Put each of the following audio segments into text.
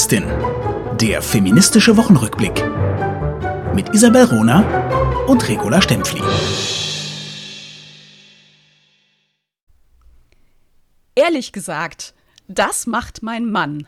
Podcastin. Der feministische Wochenrückblick. Mit Isabel Rona und Regula Stempfli. Ehrlich gesagt, das macht mein Mann.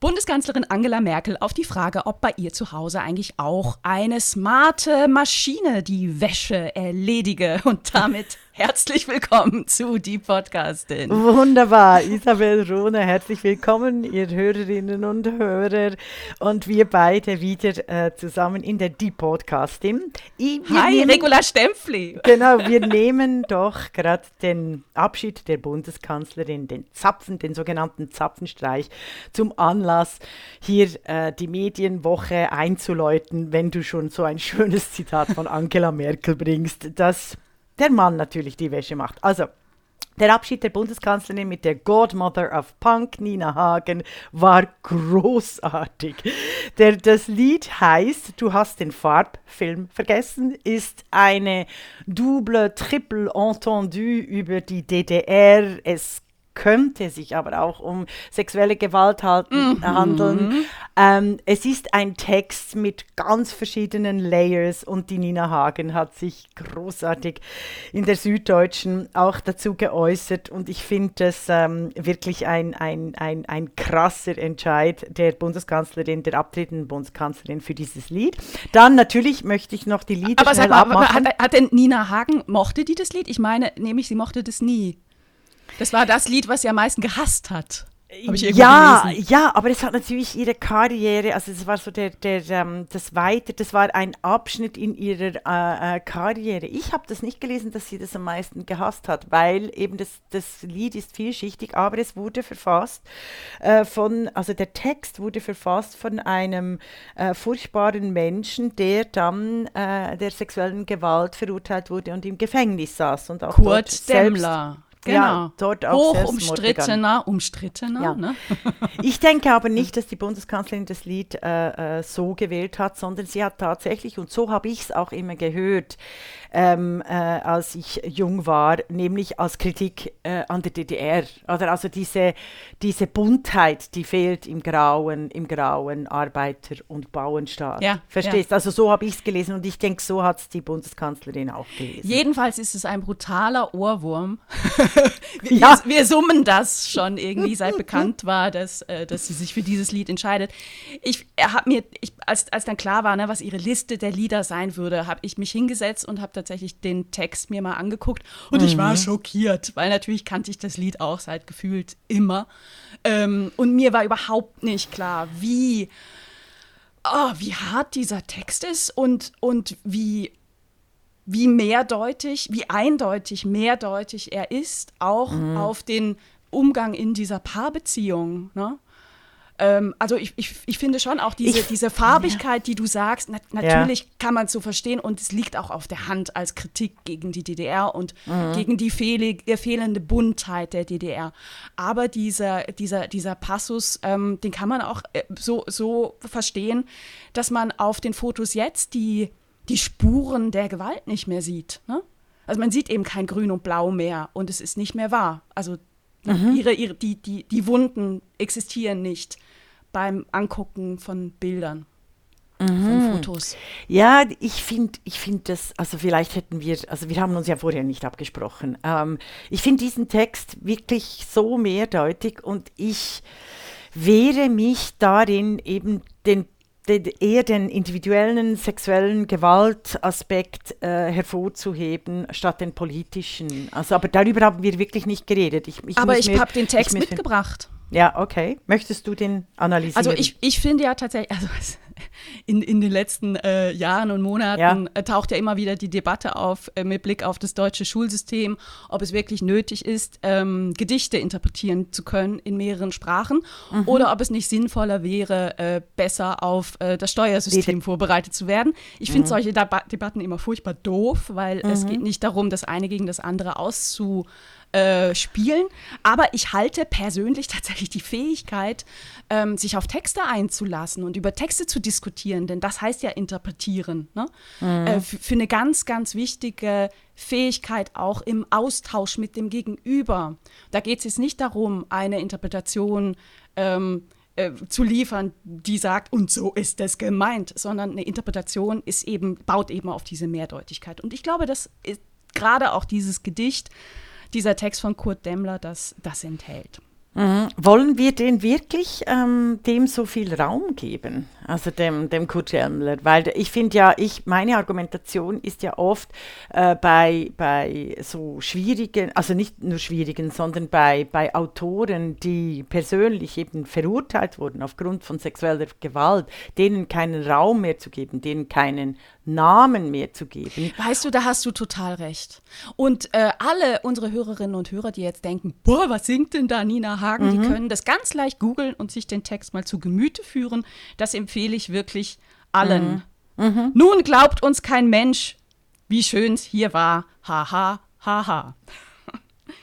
Bundeskanzlerin Angela Merkel auf die Frage, ob bei ihr zu Hause eigentlich auch eine smarte Maschine die Wäsche erledige. Und damit Herzlich willkommen zu Die Podcastin. Wunderbar, Isabel Rohner, herzlich willkommen, ihr Hörerinnen und Hörer. Und wir beide wieder äh, zusammen in der Die Podcastin. I, Hi, nehmen, Regula Stempfli. Genau, wir nehmen doch gerade den Abschied der Bundeskanzlerin, den Zapfen, den sogenannten Zapfenstreich, zum Anlass, hier äh, die Medienwoche einzuläuten, wenn du schon so ein schönes Zitat von Angela Merkel bringst. Das der Mann natürlich die Wäsche macht. Also, der Abschied der Bundeskanzlerin mit der Godmother of Punk, Nina Hagen, war großartig. Der, das Lied heißt Du hast den Farbfilm vergessen, ist eine double, triple entendu über die DDR. Es könnte sich aber auch um sexuelle Gewalt halten, mhm. handeln. Ähm, es ist ein Text mit ganz verschiedenen Layers und die Nina Hagen hat sich großartig in der Süddeutschen auch dazu geäußert und ich finde das ähm, wirklich ein, ein, ein, ein krasser Entscheid der Bundeskanzlerin, der abtretenden Bundeskanzlerin für dieses Lied. Dann natürlich möchte ich noch die Lieder aber schnell mal, abmachen. Hat, hat denn Nina Hagen, mochte die das Lied? Ich meine, nämlich sie mochte das nie. Das war das Lied, was sie am meisten gehasst hat ja, gelesen. ja, aber es hat natürlich ihre Karriere, also es war so der, der, ähm, das Weiter, das war ein Abschnitt in ihrer äh, äh, Karriere. Ich habe das nicht gelesen, dass sie das am meisten gehasst hat, weil eben das, das Lied ist vielschichtig, aber es wurde verfasst äh, von, also der Text wurde verfasst von einem äh, furchtbaren Menschen, der dann äh, der sexuellen Gewalt verurteilt wurde und im Gefängnis saß und auch Kurt Demmler. Genau. Ja, dort auch Hoch umstrittener, umstrittener. Ja. Ne? ich denke aber nicht, dass die Bundeskanzlerin das Lied äh, äh, so gewählt hat, sondern sie hat tatsächlich, und so habe ich es auch immer gehört, ähm, äh, als ich jung war, nämlich als Kritik äh, an der DDR. Oder also diese, diese Buntheit, die fehlt im grauen, im grauen Arbeiter- und Bauernstaat. Ja, Verstehst? Ja. Also so habe ich es gelesen und ich denke, so hat es die Bundeskanzlerin auch gelesen. Jedenfalls ist es ein brutaler Ohrwurm. wir, ja. wir, wir, summen das schon irgendwie, seit bekannt war, dass, äh, dass sie sich für dieses Lied entscheidet. Ich habe mir, ich, als, als dann klar war, ne, was ihre Liste der Lieder sein würde, habe ich mich hingesetzt und habe tatsächlich den Text mir mal angeguckt und mhm. ich war mhm. schockiert, weil natürlich kannte ich das Lied auch seit gefühlt immer. Ähm, und mir war überhaupt nicht klar, wie, oh, wie hart dieser Text ist und, und wie wie mehrdeutig, wie eindeutig mehrdeutig er ist, auch mhm. auf den Umgang in dieser Paarbeziehung. Ne? Ähm, also ich, ich, ich finde schon auch diese, ich, diese Farbigkeit, ja. die du sagst, na, natürlich ja. kann man es so verstehen und es liegt auch auf der Hand als Kritik gegen die DDR und mhm. gegen die fehl fehlende Buntheit der DDR. Aber dieser, dieser, dieser Passus, ähm, den kann man auch äh, so, so verstehen, dass man auf den Fotos jetzt die die Spuren der Gewalt nicht mehr sieht. Ne? Also man sieht eben kein Grün und Blau mehr und es ist nicht mehr wahr. Also mhm. ihre, ihre, die, die, die Wunden existieren nicht beim Angucken von Bildern. Mhm. Von Fotos. Ja, ich finde ich find das, also vielleicht hätten wir, also wir haben uns ja vorher nicht abgesprochen. Ähm, ich finde diesen Text wirklich so mehrdeutig und ich wehre mich darin, eben den eher den individuellen sexuellen Gewaltaspekt äh, hervorzuheben, statt den politischen. Also, aber darüber haben wir wirklich nicht geredet. Ich, ich aber ich habe den Text mitgebracht. Ja, okay. Möchtest du den analysieren? Also ich, ich finde ja tatsächlich, also in, in den letzten äh, Jahren und Monaten ja. äh, taucht ja immer wieder die Debatte auf äh, mit Blick auf das deutsche Schulsystem, ob es wirklich nötig ist, ähm, Gedichte interpretieren zu können in mehreren Sprachen mhm. oder ob es nicht sinnvoller wäre, äh, besser auf äh, das Steuersystem die vorbereitet zu werden. Ich finde mhm. solche Deba Debatten immer furchtbar doof, weil mhm. es geht nicht darum, das eine gegen das andere auszu äh, spielen. Aber ich halte persönlich tatsächlich die Fähigkeit, ähm, sich auf Texte einzulassen und über Texte zu diskutieren, denn das heißt ja interpretieren, ne? mhm. äh, für eine ganz, ganz wichtige Fähigkeit auch im Austausch mit dem Gegenüber. Da geht es jetzt nicht darum, eine Interpretation ähm, äh, zu liefern, die sagt, und so ist es gemeint, sondern eine Interpretation ist eben, baut eben auf diese Mehrdeutigkeit. Und ich glaube, dass gerade auch dieses Gedicht, dieser Text von Kurt Demmler, das, das enthält. Mhm. Wollen wir den wirklich ähm, dem so viel Raum geben, also dem, dem Kurt Schellmler? Weil ich finde ja, ich, meine Argumentation ist ja oft äh, bei, bei so schwierigen, also nicht nur schwierigen, sondern bei, bei Autoren, die persönlich eben verurteilt wurden aufgrund von sexueller Gewalt, denen keinen Raum mehr zu geben, denen keinen Namen mehr zu geben. Weißt du, da hast du total recht. Und äh, alle unsere Hörerinnen und Hörer, die jetzt denken, boah, was singt denn da Nina Hagen, mhm. die können das ganz leicht googeln und sich den Text mal zu Gemüte führen. Das empfehle ich wirklich allen. Mhm. Mhm. Nun glaubt uns kein Mensch, wie schön's hier war. Haha, haha.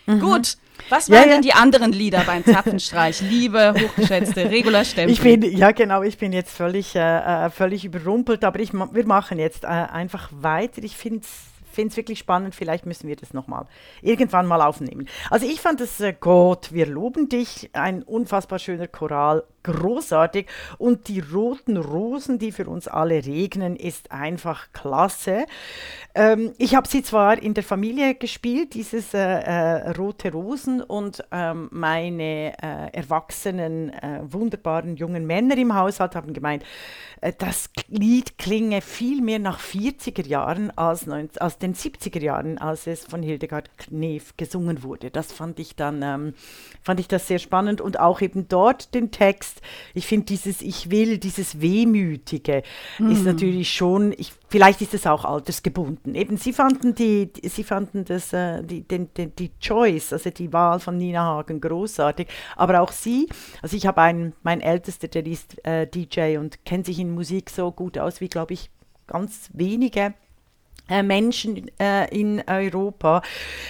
Ha. Gut, was waren ja, ja. denn die anderen Lieder beim Zapfenstreich? Liebe, hochgeschätzte Regula Stempel. Ich bin, ja genau, ich bin jetzt völlig, äh, äh völlig überrumpelt, aber ich, wir machen jetzt äh, einfach weiter. Ich finde es finde es wirklich spannend. Vielleicht müssen wir das nochmal irgendwann mal aufnehmen. Also ich fand es, äh, Gott, wir loben dich. Ein unfassbar schöner Choral, großartig. Und die roten Rosen, die für uns alle regnen, ist einfach klasse. Ähm, ich habe sie zwar in der Familie gespielt, dieses äh, äh, Rote Rosen, und ähm, meine äh, erwachsenen, äh, wunderbaren jungen Männer im Haushalt haben gemeint, äh, das Lied klinge viel mehr nach 40er Jahren als, 90, als den 70er Jahren, als es von Hildegard Knef gesungen wurde. Das fand ich dann, ähm, fand ich das sehr spannend und auch eben dort den Text. Ich finde dieses Ich will, dieses Wehmütige mhm. ist natürlich schon, ich, vielleicht ist es auch altersgebunden. Eben sie fanden die, sie fanden das, äh, die, den, den, die Choice, also die Wahl von Nina Hagen großartig, aber auch sie, also ich habe einen, mein Ältester, der ist äh, DJ und kennt sich in Musik so gut aus wie, glaube ich, ganz wenige äh, Menschen äh, in Europa.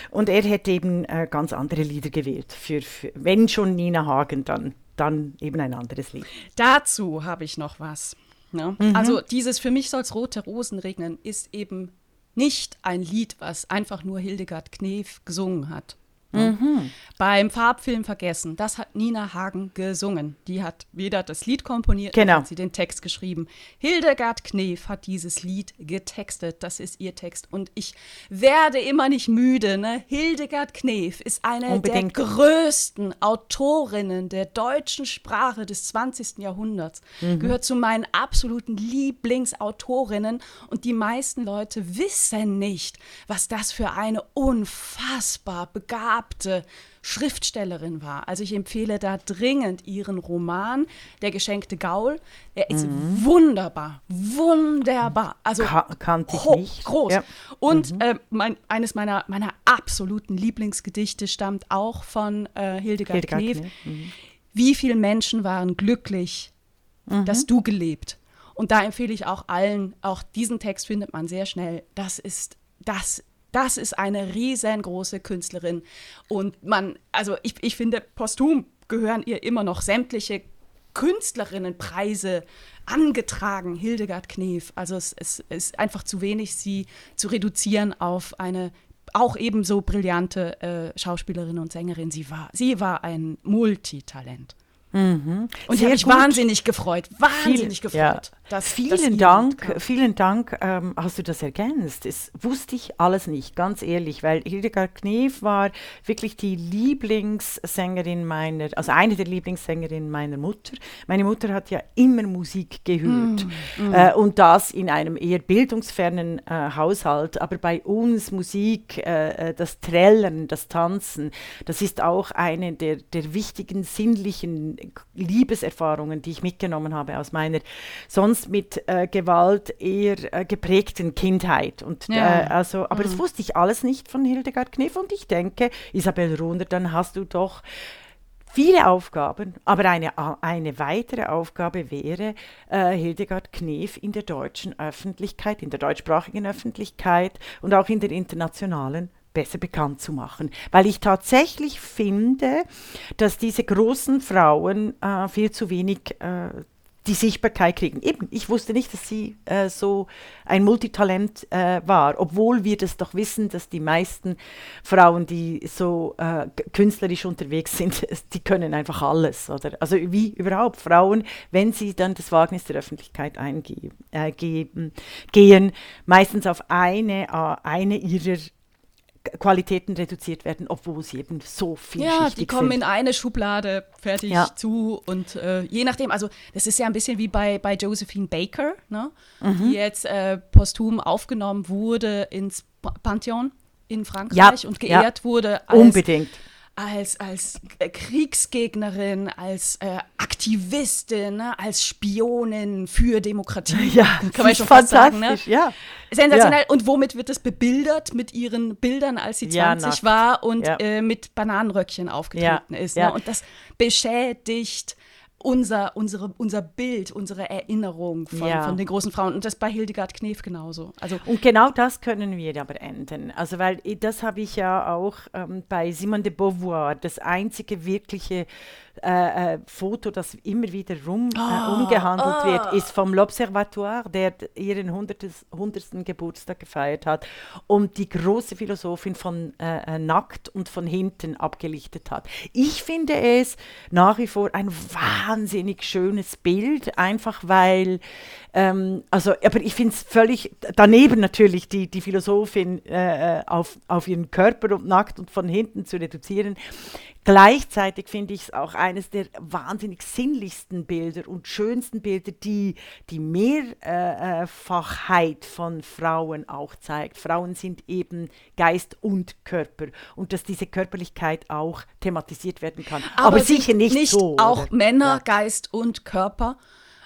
Und er hätte eben äh, ganz andere Lieder gewählt. Für, für, wenn schon Nina Hagen, dann, dann eben ein anderes Lied. Dazu habe ich noch was. Ne? Mhm. Also dieses Für mich soll's rote Rosen regnen ist eben nicht ein Lied, was einfach nur Hildegard Knef gesungen hat. Ne? Mhm. Beim Farbfilm Vergessen, das hat Nina Hagen gesungen. Die hat weder das Lied komponiert, genau. noch hat sie den Text geschrieben. Hildegard Knef hat dieses Lied getextet. Das ist ihr Text. Und ich werde immer nicht müde. Ne? Hildegard Knef ist eine Unbedingt. der größten Autorinnen der deutschen Sprache des 20. Jahrhunderts. Mhm. Gehört zu meinen absoluten Lieblingsautorinnen. Und die meisten Leute wissen nicht, was das für eine unfassbar begabte begabte Schriftstellerin war. Also ich empfehle da dringend ihren Roman Der geschenkte Gaul. Er ist mhm. wunderbar, wunderbar. Also Ka kannte ich nicht. groß. Ja. Und mhm. äh, mein, eines meiner, meiner absoluten Lieblingsgedichte stammt auch von äh, Hildegard, Hildegard Knef. Knef. Mhm. Wie viele Menschen waren glücklich, mhm. dass du gelebt? Und da empfehle ich auch allen, auch diesen Text findet man sehr schnell. Das ist, das das ist eine riesengroße Künstlerin. Und man, also ich, ich finde, posthum gehören ihr immer noch sämtliche Künstlerinnenpreise angetragen, Hildegard Knef. Also es, es, ist einfach zu wenig, sie zu reduzieren auf eine auch ebenso brillante äh, Schauspielerin und Sängerin. Sie war, sie war ein Multitalent. Mhm. Und ich habe mich wahnsinnig gefreut, wahnsinnig Viel, gefreut. Ja. Dass, vielen, dass Dank, vielen Dank, ähm, hast du das ergänzt. Das wusste ich alles nicht, ganz ehrlich, weil Hildegard Knef war wirklich die Lieblingssängerin meiner, also eine der Lieblingssängerinnen meiner Mutter. Meine Mutter hat ja immer Musik gehört mm, mm. Äh, und das in einem eher bildungsfernen äh, Haushalt. Aber bei uns Musik, äh, äh das Trällern, das Tanzen, das ist auch eine der, der wichtigen sinnlichen Liebeserfahrungen, die ich mitgenommen habe aus meiner sonst mit äh, Gewalt eher äh, geprägten Kindheit. Und, ja. äh, also, aber mhm. das wusste ich alles nicht von Hildegard Knef und ich denke, Isabel Runder, dann hast du doch viele Aufgaben, aber eine, eine weitere Aufgabe wäre, äh, Hildegard Knef in der deutschen Öffentlichkeit, in der deutschsprachigen Öffentlichkeit und auch in der internationalen besser bekannt zu machen. Weil ich tatsächlich finde, dass diese großen Frauen äh, viel zu wenig äh, die Sichtbarkeit kriegen. Eben, ich wusste nicht, dass sie äh, so ein Multitalent äh, war, obwohl wir das doch wissen, dass die meisten Frauen, die so äh, künstlerisch unterwegs sind, die können einfach alles, oder? Also wie überhaupt Frauen, wenn sie dann das Wagnis der Öffentlichkeit eingeben, äh, gehen, meistens auf eine, eine ihrer Qualitäten reduziert werden, obwohl sie eben so viel Ja, die kommen sind. in eine Schublade fertig ja. zu und äh, je nachdem, also das ist ja ein bisschen wie bei, bei Josephine Baker, ne? Mhm. die jetzt äh, posthum aufgenommen wurde ins Pantheon in Frankreich ja, und geehrt ja, wurde als, unbedingt als, als äh, Kriegsgegnerin, als äh, Aktivistin, ne, als Spionin für Demokratie. Ja, kann man schon fast sagen. Ne? Ja. Sensationell. Ja. Und womit wird das bebildert? Mit ihren Bildern, als sie 20 ja, war und äh, mit Bananenröckchen aufgetreten ist. Ne? Und das beschädigt unser, unsere, unser Bild, unsere Erinnerung von, ja. von den großen Frauen. Und das bei Hildegard Knef genauso. Also und genau das können wir aber ändern. Also, weil das habe ich ja auch ähm, bei Simone de Beauvoir, das einzige wirkliche äh, äh, Foto, das immer wieder rum, oh, äh, umgehandelt oh. wird, ist vom L'Observatoire, der ihren 100. 100. Geburtstag gefeiert hat und die große Philosophin von äh, äh, Nackt und von hinten abgelichtet hat. Ich finde es nach wie vor ein wahnsinnig schönes Bild, einfach weil, ähm, also, aber ich finde es völlig daneben natürlich, die, die Philosophin äh, auf, auf ihren Körper und nackt und von hinten zu reduzieren. Gleichzeitig finde ich es auch eines der wahnsinnig sinnlichsten Bilder und schönsten Bilder, die die Mehrfachheit von Frauen auch zeigt. Frauen sind eben Geist und Körper und dass diese Körperlichkeit auch thematisiert werden kann. Aber, Aber sicher nicht, nicht so. Auch oder? Männer, ja. Geist und Körper.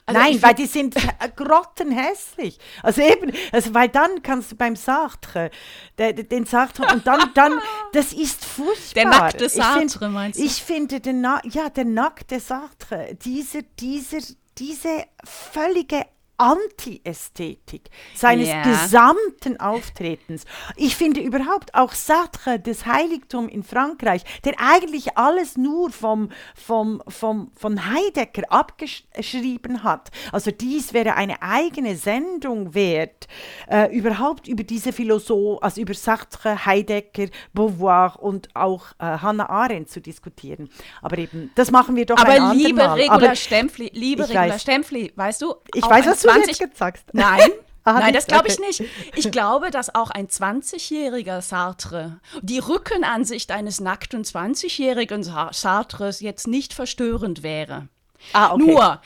Also Nein, weil die sind grottenhässlich. Also eben, also weil dann kannst du beim Sartre, der, den Sartre, und dann, dann, das ist furchtbar. Der nackte Sartre, ich find, meinst du? Ich finde, den, ja, der nackte Sartre, diese, diese, diese völlige Anti-Ästhetik seines yeah. gesamten Auftretens. Ich finde überhaupt auch Sartre, das Heiligtum in Frankreich, der eigentlich alles nur vom, vom, vom, von Heidegger abgeschrieben hat. Also dies wäre eine eigene Sendung wert, äh, überhaupt über diese Philosophen, also über Sartre, Heidegger, Beauvoir und auch äh, Hannah Arendt zu diskutieren. Aber eben, das machen wir doch Aber ein liebe Regula Stempfli, liebe Regula Stempfli, weißt du, ich weiß, was 20 du jetzt sagst. Nein. Aha, Nein, das glaube ich nicht. Ich glaube, dass auch ein 20-jähriger Sartre die Rückenansicht eines nackten 20-jährigen Sartres jetzt nicht verstörend wäre. Ah, okay. Nur,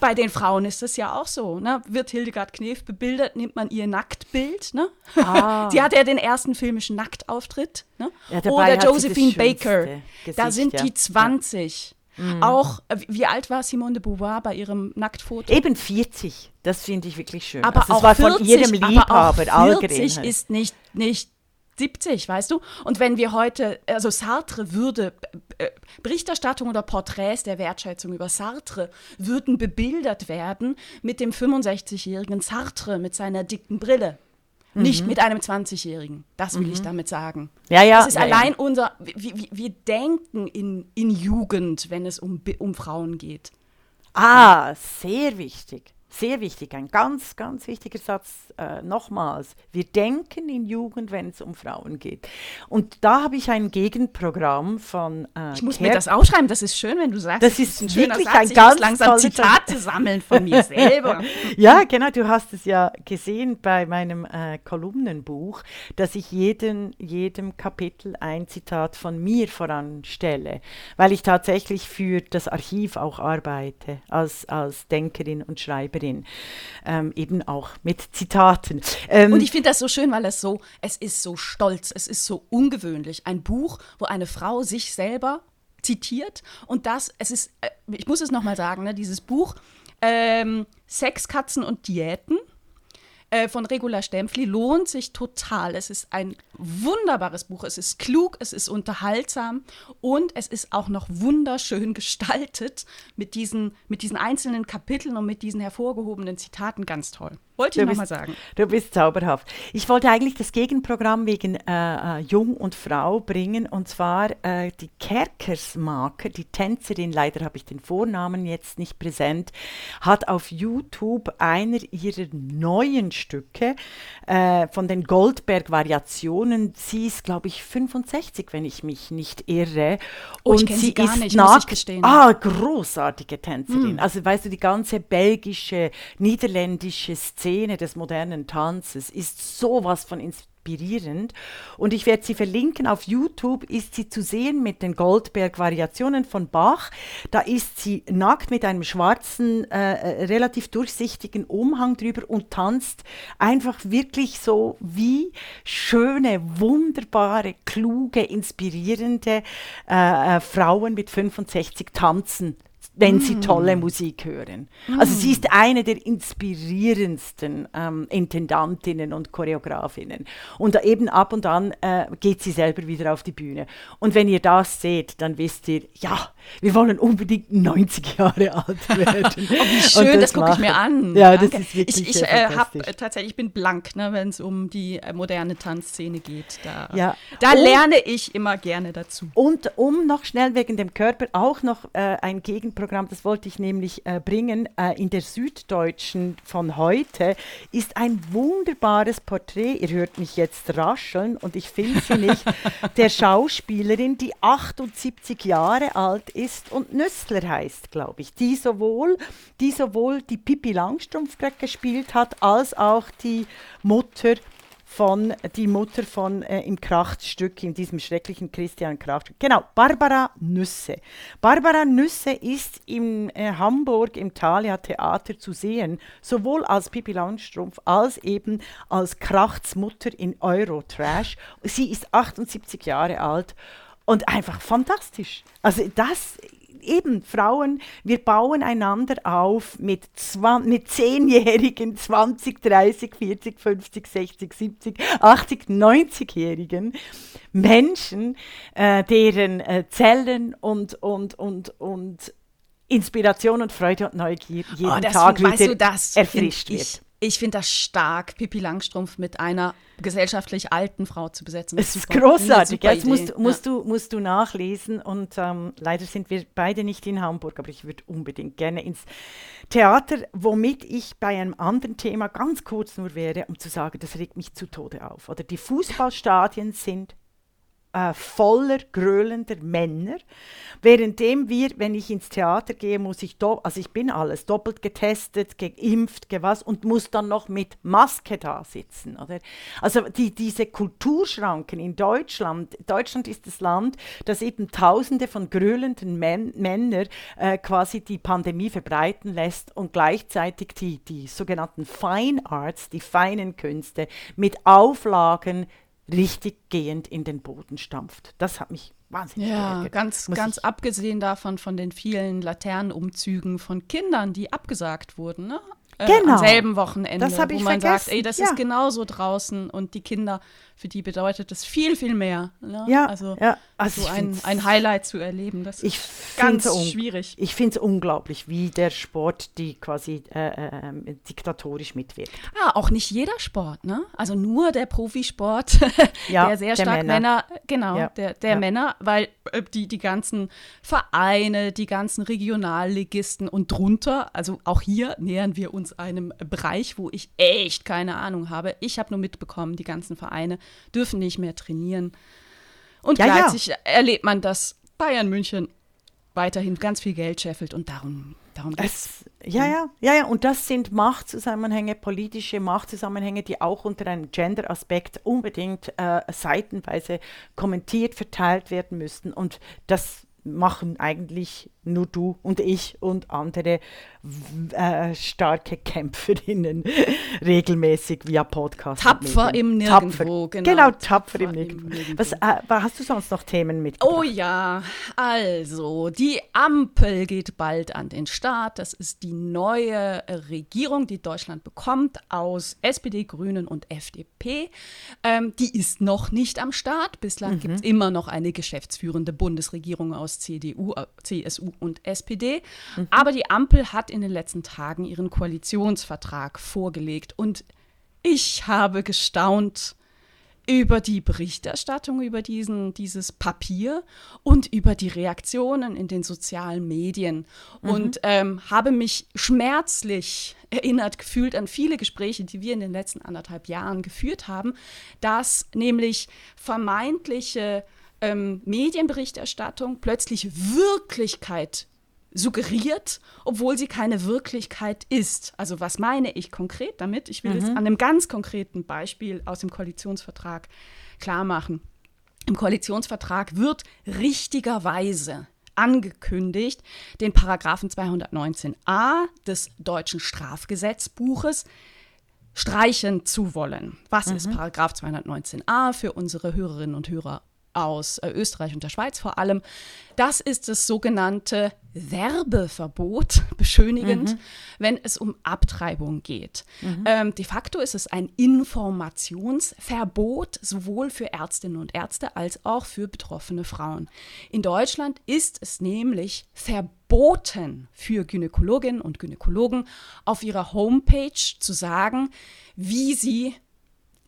bei den Frauen ist es ja auch so. Ne? Wird Hildegard Knef bebildert, nimmt man ihr Nacktbild. Ne? Ah. Sie hat ja den ersten filmischen Nacktauftritt. Ne? Ja, Oder Josephine Baker. Gesicht, da sind ja. die 20. Mhm. Auch, äh, wie alt war Simone de Beauvoir bei ihrem Nacktfoto? Eben 40. Das finde ich wirklich schön. Aber also auch war 40, von ihrem Liebhaber aber auch 40 ist nicht, nicht 70, weißt du? Und wenn wir heute, also Sartre würde, äh, Berichterstattung oder Porträts der Wertschätzung über Sartre würden bebildert werden mit dem 65-jährigen Sartre mit seiner dicken Brille. Mhm. Nicht mit einem 20-Jährigen. Das will mhm. ich damit sagen. Ja, ja. Das ist ja, allein ja. unser, wir, wir denken in, in Jugend, wenn es um, um Frauen geht. Ah, sehr wichtig. Sehr wichtig, ein ganz, ganz wichtiger Satz äh, nochmals. Wir denken in Jugend, wenn es um Frauen geht. Und da habe ich ein Gegenprogramm von. Äh, ich muss Ker mir das aufschreiben, das ist schön, wenn du sagst. Das ist, ein wirklich Satz. ein ich ganz langsam Zitate sammeln von mir selber. ja, genau, du hast es ja gesehen bei meinem äh, Kolumnenbuch, dass ich jeden, jedem Kapitel ein Zitat von mir voranstelle, weil ich tatsächlich für das Archiv auch arbeite, als, als Denkerin und Schreiberin. Autorin, ähm, eben auch mit Zitaten. Ähm, und ich finde das so schön, weil es so, es ist so stolz, es ist so ungewöhnlich. Ein Buch, wo eine Frau sich selber zitiert und das, es ist, äh, ich muss es nochmal sagen, ne, dieses Buch ähm, Sex, Katzen und Diäten äh, von Regula Stempfli lohnt sich total. Es ist ein wunderbares Buch. Es ist klug, es ist unterhaltsam und es ist auch noch wunderschön gestaltet mit diesen, mit diesen einzelnen Kapiteln und mit diesen hervorgehobenen Zitaten. Ganz toll. Wollte ich nochmal sagen. Du bist zauberhaft. Ich wollte eigentlich das Gegenprogramm wegen äh, äh, Jung und Frau bringen und zwar äh, die Kerkersmarke, die Tänzerin, leider habe ich den Vornamen jetzt nicht präsent, hat auf YouTube einer ihrer neuen Stücke äh, von den Goldberg-Variationen, sie ist glaube ich 65, wenn ich mich nicht irre. Oh, und sie, sie gar nicht, gestehen. Ah, großartige Tänzerin. Hm. Also weißt du, die ganze belgische, niederländische Szene Szene des modernen Tanzes ist sowas von inspirierend. Und ich werde sie verlinken. Auf YouTube ist sie zu sehen mit den Goldberg-Variationen von Bach. Da ist sie nackt mit einem schwarzen, äh, äh, relativ durchsichtigen Umhang drüber und tanzt einfach wirklich so wie schöne, wunderbare, kluge, inspirierende äh, äh Frauen mit 65 tanzen wenn mm. sie tolle Musik hören. Mm. Also sie ist eine der inspirierendsten ähm, Intendantinnen und Choreografinnen. Und eben ab und an äh, geht sie selber wieder auf die Bühne. Und wenn ihr das seht, dann wisst ihr, ja, wir wollen unbedingt 90 Jahre alt werden. oh, wie schön, das, das gucke ich mir an. Ja, das ist wirklich Ich, ich äh, habe äh, tatsächlich, ich bin blank, ne, wenn es um die äh, moderne Tanzszene geht. Da, ja. da lerne ich immer gerne dazu. Und um noch schnell wegen dem Körper auch noch äh, ein Gegenprogramm, das wollte ich nämlich äh, bringen, äh, in der Süddeutschen von heute ist ein wunderbares Porträt, ihr hört mich jetzt rascheln und ich finde sie nicht, der Schauspielerin, die 78 Jahre alt ist und Nüssler heißt, glaube ich, die sowohl, die sowohl die Pippi Langstrumpf gespielt hat, als auch die Mutter von die Mutter von äh, im Krachtstück, in diesem schrecklichen Christian Krachtstück. Genau, Barbara Nüsse. Barbara Nüsse ist in äh, Hamburg im Thalia Theater zu sehen, sowohl als Pippi Langstrumpf als eben als Krachts Mutter in Eurotrash. Sie ist 78 Jahre alt und einfach fantastisch. Also das eben Frauen, wir bauen einander auf mit, mit 10-Jährigen, 20, 30, 40, 50, 60, 70, 80, 90-Jährigen Menschen, äh, deren äh, Zellen und, und, und, und Inspiration und Freude und Neugier jeden oh, Tag wieder weißt du, erfrischt wird. Ich finde das stark, Pippi Langstrumpf mit einer gesellschaftlich alten Frau zu besetzen. Es ist großartig. Jetzt musst, musst, ja. du, musst du nachlesen und ähm, leider sind wir beide nicht in Hamburg, aber ich würde unbedingt gerne ins Theater, womit ich bei einem anderen Thema ganz kurz nur wäre, um zu sagen, das regt mich zu Tode auf. Oder die Fußballstadien sind äh, voller gröhlender Männer. Währenddem wir, wenn ich ins Theater gehe, muss ich, also ich bin alles doppelt getestet, geimpft, gewas und muss dann noch mit Maske da sitzen. Oder? Also die, diese Kulturschranken in Deutschland, Deutschland ist das Land, das eben Tausende von gröhlenden Män Männern äh, quasi die Pandemie verbreiten lässt und gleichzeitig die, die sogenannten Fine Arts, die feinen Künste, mit Auflagen richtig gehend in den Boden stampft. Das hat mich wahnsinnig Ja, geärgert. ganz, ganz abgesehen davon von den vielen Laternenumzügen von Kindern, die abgesagt wurden. Ne? Äh, genau. am selben Wochenende, das wo man vergessen. sagt, ey, das ja. ist genauso draußen und die Kinder, für die bedeutet das viel, viel mehr. Ne? Ja, also, ja. also so ein, ein Highlight zu erleben, das ich ist ganz schwierig. Ich finde es unglaublich, wie der Sport die quasi äh, äh, diktatorisch mitwirkt. Ja, auch nicht jeder Sport, ne? Also nur der Profisport, ja, der sehr der stark Männer, Männer genau, ja, der, der Männer, weil äh, die, die ganzen Vereine, die ganzen Regionalligisten und drunter, also auch hier nähern wir uns einem Bereich, wo ich echt keine Ahnung habe. Ich habe nur mitbekommen, die ganzen Vereine dürfen nicht mehr trainieren. Und ja, gleichzeitig ja. erlebt man, dass Bayern München weiterhin ganz viel Geld scheffelt und darum, darum geht es. Ja, ja, ja, ja, und das sind Machtzusammenhänge, politische Machtzusammenhänge, die auch unter einem Gender-Aspekt unbedingt äh, seitenweise kommentiert, verteilt werden müssten. Und das machen eigentlich nur du und ich und andere äh, starke Kämpferinnen regelmäßig via Podcast. Tapfer im Nirgendwo, tapfer, genau. Genau, tapfer, tapfer im Nirgendwo. Nirgendwo. Was, äh, hast du sonst noch Themen mit? Oh ja, also die Ampel geht bald an den Start. Das ist die neue Regierung, die Deutschland bekommt aus SPD, Grünen und FDP. Ähm, die ist noch nicht am Start. Bislang mhm. gibt es immer noch eine geschäftsführende Bundesregierung aus CDU, äh, CSU und SPD. Mhm. Aber die Ampel hat in den letzten Tagen ihren Koalitionsvertrag vorgelegt und ich habe gestaunt, über die Berichterstattung über diesen, dieses Papier und über die Reaktionen in den sozialen Medien mhm. und ähm, habe mich schmerzlich erinnert gefühlt an viele Gespräche, die wir in den letzten anderthalb Jahren geführt haben, dass nämlich vermeintliche ähm, Medienberichterstattung plötzlich Wirklichkeit suggeriert, obwohl sie keine Wirklichkeit ist. Also was meine ich konkret damit? Ich will mhm. es an einem ganz konkreten Beispiel aus dem Koalitionsvertrag klar machen. Im Koalitionsvertrag wird richtigerweise angekündigt, den Paragraphen 219a des deutschen Strafgesetzbuches streichen zu wollen. Was mhm. ist Paragraph 219a für unsere Hörerinnen und Hörer aus äh, Österreich und der Schweiz vor allem. Das ist das sogenannte Werbeverbot, beschönigend, mhm. wenn es um Abtreibung geht. Mhm. Ähm, de facto ist es ein Informationsverbot, sowohl für Ärztinnen und Ärzte als auch für betroffene Frauen. In Deutschland ist es nämlich verboten für Gynäkologinnen und Gynäkologen auf ihrer Homepage zu sagen, wie sie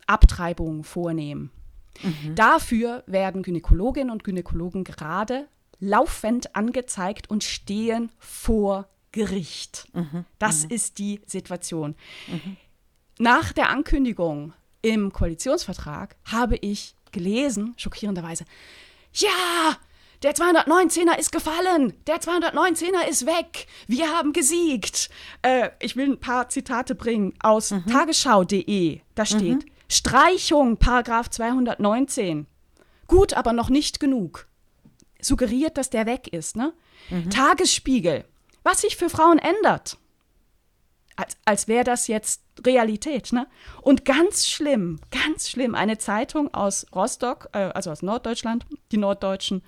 Abtreibungen vornehmen. Mhm. Dafür werden Gynäkologinnen und Gynäkologen gerade laufend angezeigt und stehen vor Gericht. Mhm. Das mhm. ist die Situation. Mhm. Nach der Ankündigung im Koalitionsvertrag habe ich gelesen, schockierenderweise, ja, der 219er ist gefallen. Der 219er ist weg. Wir haben gesiegt. Äh, ich will ein paar Zitate bringen aus mhm. tagesschau.de. Da steht, mhm. Streichung, Paragraph 219. Gut, aber noch nicht genug. Suggeriert, dass der weg ist, ne? Mhm. Tagesspiegel. Was sich für Frauen ändert. Als, als wäre das jetzt Realität, ne? Und ganz schlimm, ganz schlimm, eine Zeitung aus Rostock, äh, also aus Norddeutschland, die norddeutschen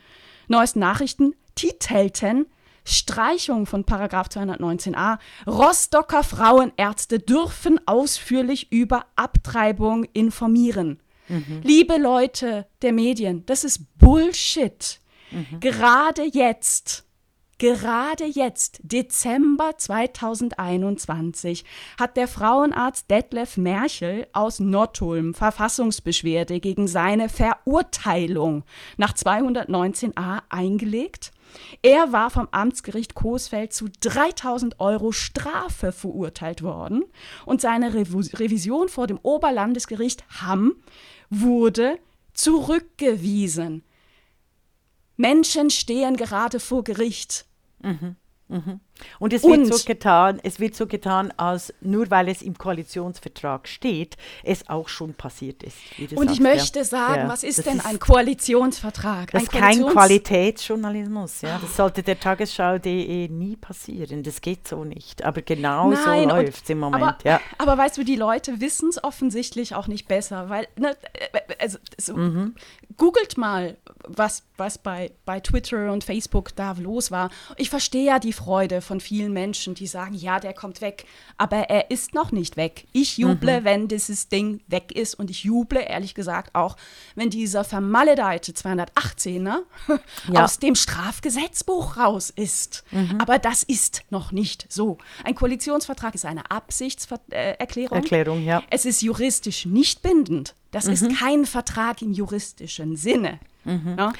neuesten Nachrichten, titelten Streichung von Paragraph 219a. Rostocker Frauenärzte dürfen ausführlich über Abtreibung informieren. Mhm. Liebe Leute der Medien, das ist Bullshit. Mhm. Gerade jetzt, gerade jetzt, Dezember 2021, hat der Frauenarzt Detlef Merchel aus Nottulm Verfassungsbeschwerde gegen seine Verurteilung nach 219a eingelegt er war vom Amtsgericht Coesfeld zu 3000 Euro Strafe verurteilt worden und seine Revision vor dem Oberlandesgericht Hamm wurde zurückgewiesen. Menschen stehen gerade vor Gericht. Mhm. Mhm. Und es wird, so getan, es wird so getan, als nur weil es im Koalitionsvertrag steht, es auch schon passiert ist. Und sagst, ich möchte ja. sagen, ja, was ist denn ist, ein Koalitionsvertrag? Das ist kein Qualitätsjournalismus. Ja? Das sollte der Tagesschau.de nie passieren. Das geht so nicht. Aber genau Nein, so läuft es im Moment. Aber, ja. aber weißt du, die Leute wissen es offensichtlich auch nicht besser, weil ne, also, so, mhm. googelt mal, was, was bei, bei Twitter und Facebook da los war. Ich verstehe ja die Freude von vielen Menschen, die sagen, ja, der kommt weg, aber er ist noch nicht weg. Ich juble, mhm. wenn dieses Ding weg ist und ich juble, ehrlich gesagt, auch, wenn dieser vermaledeite 218er ja. aus dem Strafgesetzbuch raus ist. Mhm. Aber das ist noch nicht so. Ein Koalitionsvertrag ist eine Absichtserklärung. Erklärung, ja. Es ist juristisch nicht bindend. Das mhm. ist kein Vertrag im juristischen Sinne. Mhm. Ja?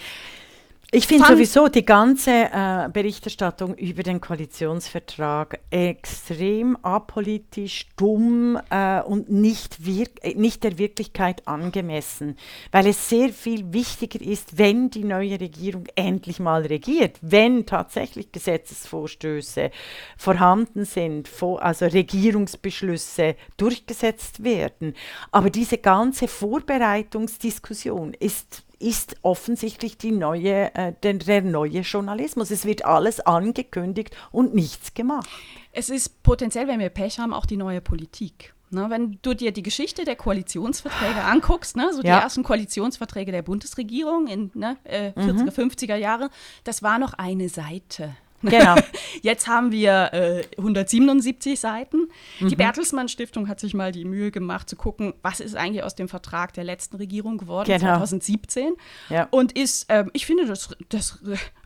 Ich finde sowieso die ganze äh, Berichterstattung über den Koalitionsvertrag extrem apolitisch, dumm äh, und nicht, äh, nicht der Wirklichkeit angemessen, weil es sehr viel wichtiger ist, wenn die neue Regierung endlich mal regiert, wenn tatsächlich Gesetzesvorstöße vorhanden sind, also Regierungsbeschlüsse durchgesetzt werden. Aber diese ganze Vorbereitungsdiskussion ist ist offensichtlich die neue, äh, der, der neue Journalismus. Es wird alles angekündigt und nichts gemacht. Es ist potenziell, wenn wir Pech haben, auch die neue Politik. Ne, wenn du dir die Geschichte der Koalitionsverträge anguckst, ne, so die ja. ersten Koalitionsverträge der Bundesregierung in ne, äh, 40er, mhm. 50er Jahre, das war noch eine Seite. Genau. Jetzt haben wir äh, 177 Seiten. Mhm. Die Bertelsmann Stiftung hat sich mal die Mühe gemacht zu gucken, was ist eigentlich aus dem Vertrag der letzten Regierung geworden, genau. 2017. Ja. Und ist, ähm, ich finde das, das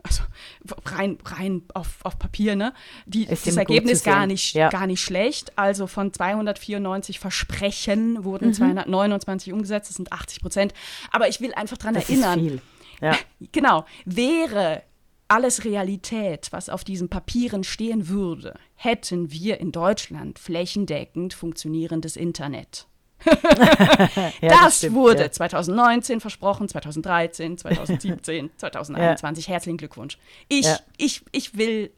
also rein, rein auf, auf Papier, ne? Die, das Ergebnis gar nicht, ja. gar nicht schlecht. Also von 294 Versprechen wurden mhm. 229 umgesetzt, das sind 80 Prozent. Aber ich will einfach daran erinnern. Ist viel. Ja. Genau. Wäre alles Realität, was auf diesen Papieren stehen würde, hätten wir in Deutschland flächendeckend funktionierendes Internet. ja, das, das stimmt, wurde ja. 2019 versprochen, 2013, 2017, 2021. Ja. Herzlichen Glückwunsch. Ich, ich, ich will,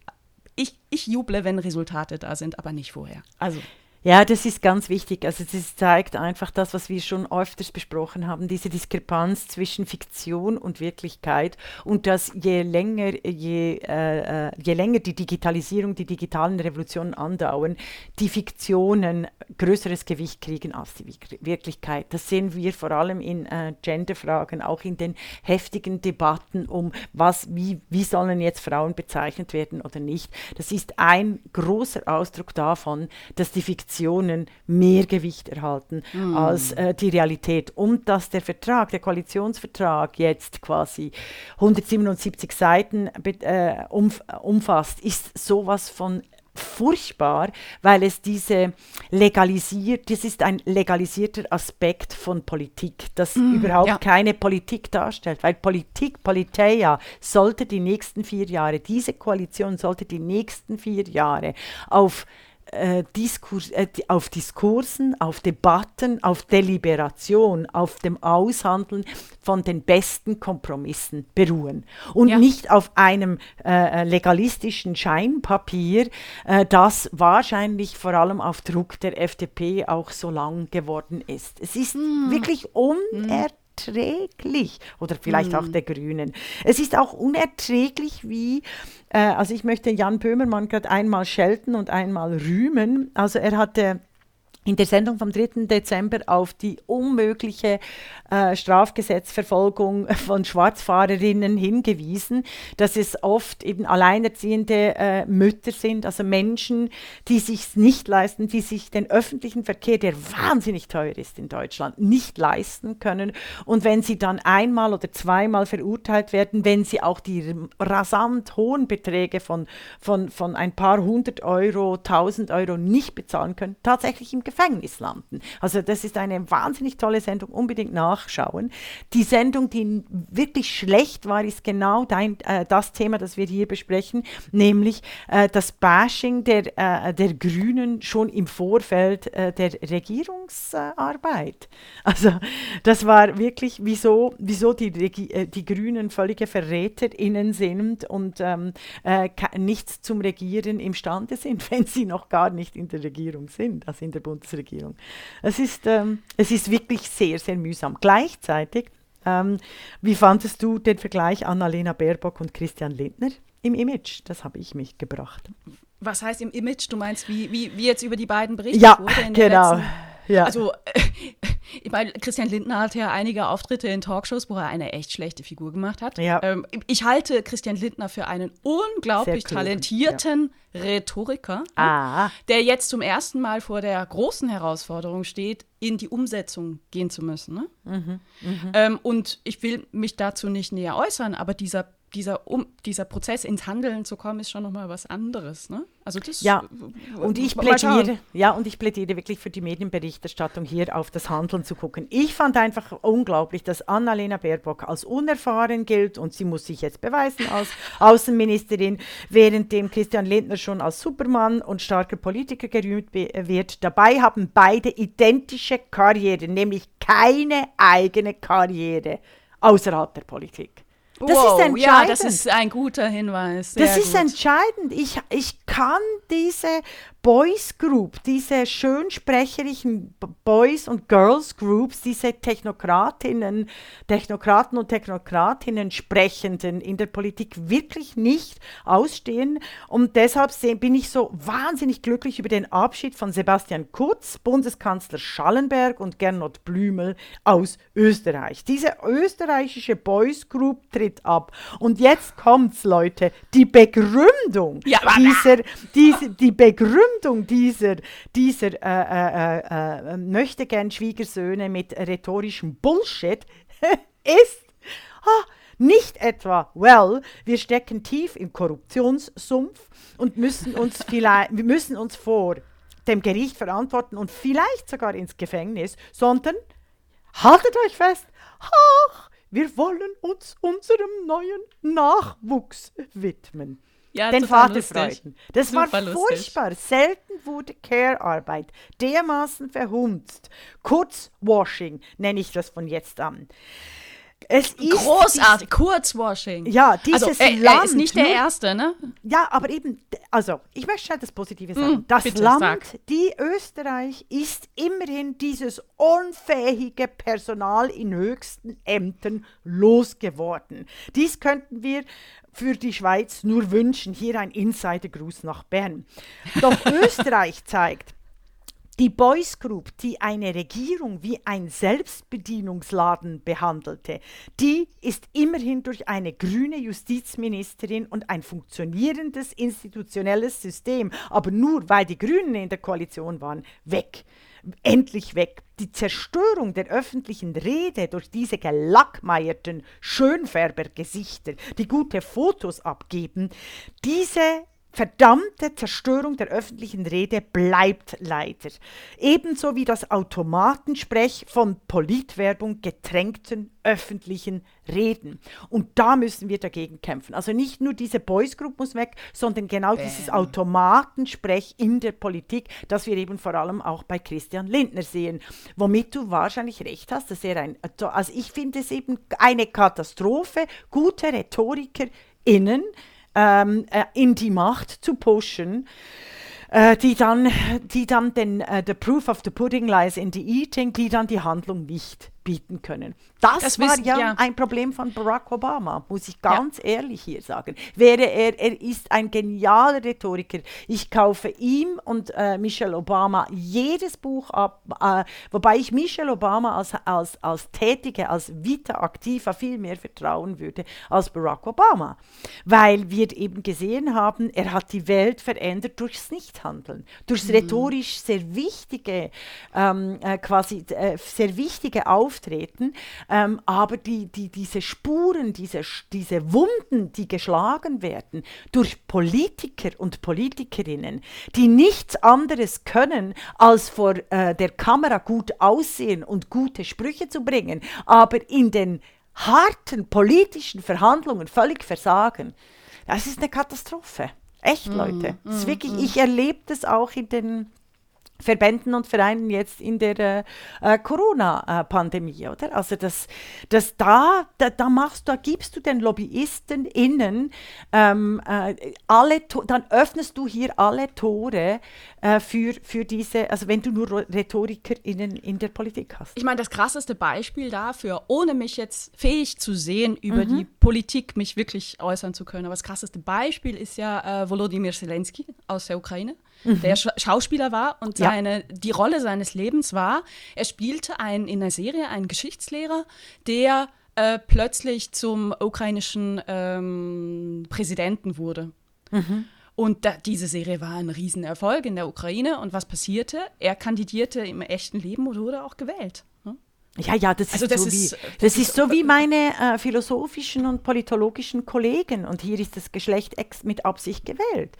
ich, ich juble, wenn Resultate da sind, aber nicht vorher. Also. Ja, das ist ganz wichtig. Also es zeigt einfach das, was wir schon öfters besprochen haben, diese Diskrepanz zwischen Fiktion und Wirklichkeit und dass je länger, je, äh, äh je länger die Digitalisierung, die digitalen Revolutionen andauern, die Fiktionen größeres Gewicht kriegen als die Wirklichkeit. Das sehen wir vor allem in äh, Genderfragen, auch in den heftigen Debatten um, was, wie, wie sollen jetzt Frauen bezeichnet werden oder nicht. Das ist ein großer Ausdruck davon, dass die Fiktion Fiktionen mehr Gewicht erhalten mm. als äh, die Realität. Und dass der Vertrag, der Koalitionsvertrag jetzt quasi 177 Seiten äh, umf umfasst, ist sowas von furchtbar, weil es diese legalisiert, das ist ein legalisierter Aspekt von Politik, das mm, überhaupt ja. keine Politik darstellt, weil Politik, Politeia sollte die nächsten vier Jahre, diese Koalition sollte die nächsten vier Jahre auf äh, Diskurs, äh, auf Diskursen, auf Debatten, auf Deliberation, auf dem Aushandeln von den besten Kompromissen beruhen und ja. nicht auf einem äh, legalistischen Scheinpapier, äh, das wahrscheinlich vor allem auf Druck der FDP auch so lang geworden ist. Es ist mm. wirklich unerträglich. Unerträglich. Oder vielleicht mm. auch hm. der Grünen. Es ist auch unerträglich, wie, äh, also ich möchte Jan Böhmermann gerade einmal schelten und einmal rühmen. Also er hatte in der Sendung vom 3. Dezember auf die unmögliche äh, Strafgesetzverfolgung von Schwarzfahrerinnen hingewiesen, dass es oft eben alleinerziehende äh, Mütter sind, also Menschen, die sich nicht leisten, die sich den öffentlichen Verkehr, der wahnsinnig teuer ist in Deutschland, nicht leisten können. Und wenn sie dann einmal oder zweimal verurteilt werden, wenn sie auch die rasant hohen Beträge von, von, von ein paar hundert Euro, tausend Euro nicht bezahlen können, tatsächlich im Gefängnis Gefängnis landen. Also das ist eine wahnsinnig tolle Sendung, unbedingt nachschauen. Die Sendung, die wirklich schlecht war, ist genau dein, äh, das Thema, das wir hier besprechen, nämlich äh, das Bashing der, äh, der Grünen schon im Vorfeld äh, der Regierungsarbeit. also das war wirklich, wieso, wieso die, Regi äh, die Grünen völlige VerräterInnen sind und ähm, äh, nichts zum Regieren imstande sind, wenn sie noch gar nicht in der Regierung sind, also in der Bundes Bundesregierung. Es ist, ähm, es ist wirklich sehr, sehr mühsam. Gleichzeitig, ähm, wie fandest du den Vergleich Annalena Baerbock und Christian Lindner im Image? Das habe ich mich gebracht. Was heißt im Image? Du meinst, wie, wie, wie jetzt über die beiden berichtet ja, wurde? Ja, genau. Ja. Also, äh, ich meine, Christian Lindner hat ja einige Auftritte in Talkshows, wo er eine echt schlechte Figur gemacht hat. Ja. Ähm, ich halte Christian Lindner für einen unglaublich talentierten ja. Rhetoriker, ah. der jetzt zum ersten Mal vor der großen Herausforderung steht, in die Umsetzung gehen zu müssen. Ne? Mhm, mh. ähm, und ich will mich dazu nicht näher äußern, aber dieser dieser, um, dieser Prozess ins Handeln zu kommen, ist schon nochmal was anderes. Ne? Also das ja. Und ich plädiere, ja, und ich plädiere wirklich für die Medienberichterstattung hier auf das Handeln zu gucken. Ich fand einfach unglaublich, dass Annalena Baerbock als unerfahren gilt und sie muss sich jetzt beweisen als Außenministerin, währenddem Christian Lindner schon als Supermann und starker Politiker gerühmt wird. Dabei haben beide identische Karrieren, nämlich keine eigene Karriere außerhalb der Politik. Das wow, ist entscheidend. Ja, das ist ein guter Hinweis. Sehr das ist gut. entscheidend. Ich, ich kann diese Boys Group, diese schön sprecherischen Boys und Girls Groups, diese Technokratinnen, Technokraten und Technokratinnen Sprechenden in der Politik wirklich nicht ausstehen. Und deshalb bin ich so wahnsinnig glücklich über den Abschied von Sebastian Kurz, Bundeskanzler Schallenberg und Gernot Blümel aus Österreich. Diese österreichische Boys Group tritt ab. Und jetzt kommt's, Leute, die Begründung ja, dieser, diese, die Begründung Begründung dieser, dieser äh, äh, äh, möchte gern Schwiegersöhne mit rhetorischem Bullshit ist ah, nicht etwa, well, wir stecken tief im Korruptionssumpf und müssen uns vielleicht, wir müssen uns vor dem Gericht verantworten und vielleicht sogar ins Gefängnis, sondern haltet euch fest, ach, wir wollen uns unserem neuen Nachwuchs widmen ja, den Vaterfreuden. Das Super war furchtbar. Lustig. Selten wurde Care-Arbeit dermaßen verhunzt. Kurzwashing nenne ich das von jetzt an. Es ist Großartig, Kurzwashing. Ja, dieses also, er, Land. Er ist nicht der Erste, ne? Ja, aber eben, also, ich möchte halt das Positive sagen. Mm, das Land, sag. die Österreich, ist immerhin dieses unfähige Personal in höchsten Ämtern losgeworden. Dies könnten wir für die Schweiz nur wünschen. Hier ein Insidergruß nach Bern. Doch Österreich zeigt, die Boys Group, die eine Regierung wie ein Selbstbedienungsladen behandelte, die ist immerhin durch eine grüne Justizministerin und ein funktionierendes institutionelles System, aber nur weil die Grünen in der Koalition waren, weg endlich weg. Die Zerstörung der öffentlichen Rede durch diese gelackmeierten Schönfärbergesichter, die gute Fotos abgeben, diese verdammte Zerstörung der öffentlichen Rede bleibt leider. Ebenso wie das Automatensprech von Politwerbung getränkten öffentlichen Reden. Und da müssen wir dagegen kämpfen. Also nicht nur diese Boys Group muss weg, sondern genau Bam. dieses Automatensprech in der Politik, das wir eben vor allem auch bei Christian Lindner sehen. Womit du wahrscheinlich recht hast, dass er ein, also ich finde es eben eine Katastrophe, gute RhetorikerInnen, ähm, äh, in die Macht zu pushen, äh, die dann, die dann den, uh, the proof of the pudding lies in the eating, die dann die Handlung nicht bieten können. Das, das war ja, ja, ein Problem von Barack Obama, muss ich ganz ja. ehrlich hier sagen. Wäre er, er ist ein genialer Rhetoriker. Ich kaufe ihm und äh, Michelle Obama jedes Buch ab, äh, wobei ich Michelle Obama als, als, als Tätige, als Vita Aktiva viel mehr vertrauen würde als Barack Obama. Weil wir eben gesehen haben, er hat die Welt verändert durchs Nichthandeln, durchs mhm. rhetorisch sehr wichtige, ähm, äh, quasi äh, sehr wichtige Aufmerksamkeit auftreten, ähm, aber die, die, diese Spuren, diese, diese Wunden, die geschlagen werden durch Politiker und Politikerinnen, die nichts anderes können, als vor äh, der Kamera gut aussehen und gute Sprüche zu bringen, aber in den harten politischen Verhandlungen völlig versagen. Das ist eine Katastrophe. Echt, mm, Leute. Mm, mm, wirklich, mm. Ich erlebe das auch in den Verbänden und Vereinen jetzt in der äh, Corona-Pandemie, oder? Also das, das da, da, da machst, da gibst du den Lobbyisten innen ähm, äh, alle, dann öffnest du hier alle Tore äh, für, für diese, also wenn du nur RhetorikerInnen in der Politik hast. Ich meine, das krasseste Beispiel dafür, ohne mich jetzt fähig zu sehen, über mhm. die Politik mich wirklich äußern zu können, aber das krasseste Beispiel ist ja äh, Volodymyr Zelensky aus der Ukraine mhm. der Sch Schauspieler war und seine, ja. die Rolle seines Lebens war, er spielte ein, in der Serie einen Geschichtslehrer, der äh, plötzlich zum ukrainischen ähm, Präsidenten wurde. Mhm. Und da, diese Serie war ein Riesenerfolg in der Ukraine. Und was passierte? Er kandidierte im echten Leben und wurde auch gewählt. Ja, ja, das also ist das so ist, wie das, das ist, so wie meine äh, philosophischen und politologischen Kollegen und hier ist das Geschlecht mit Absicht gewählt.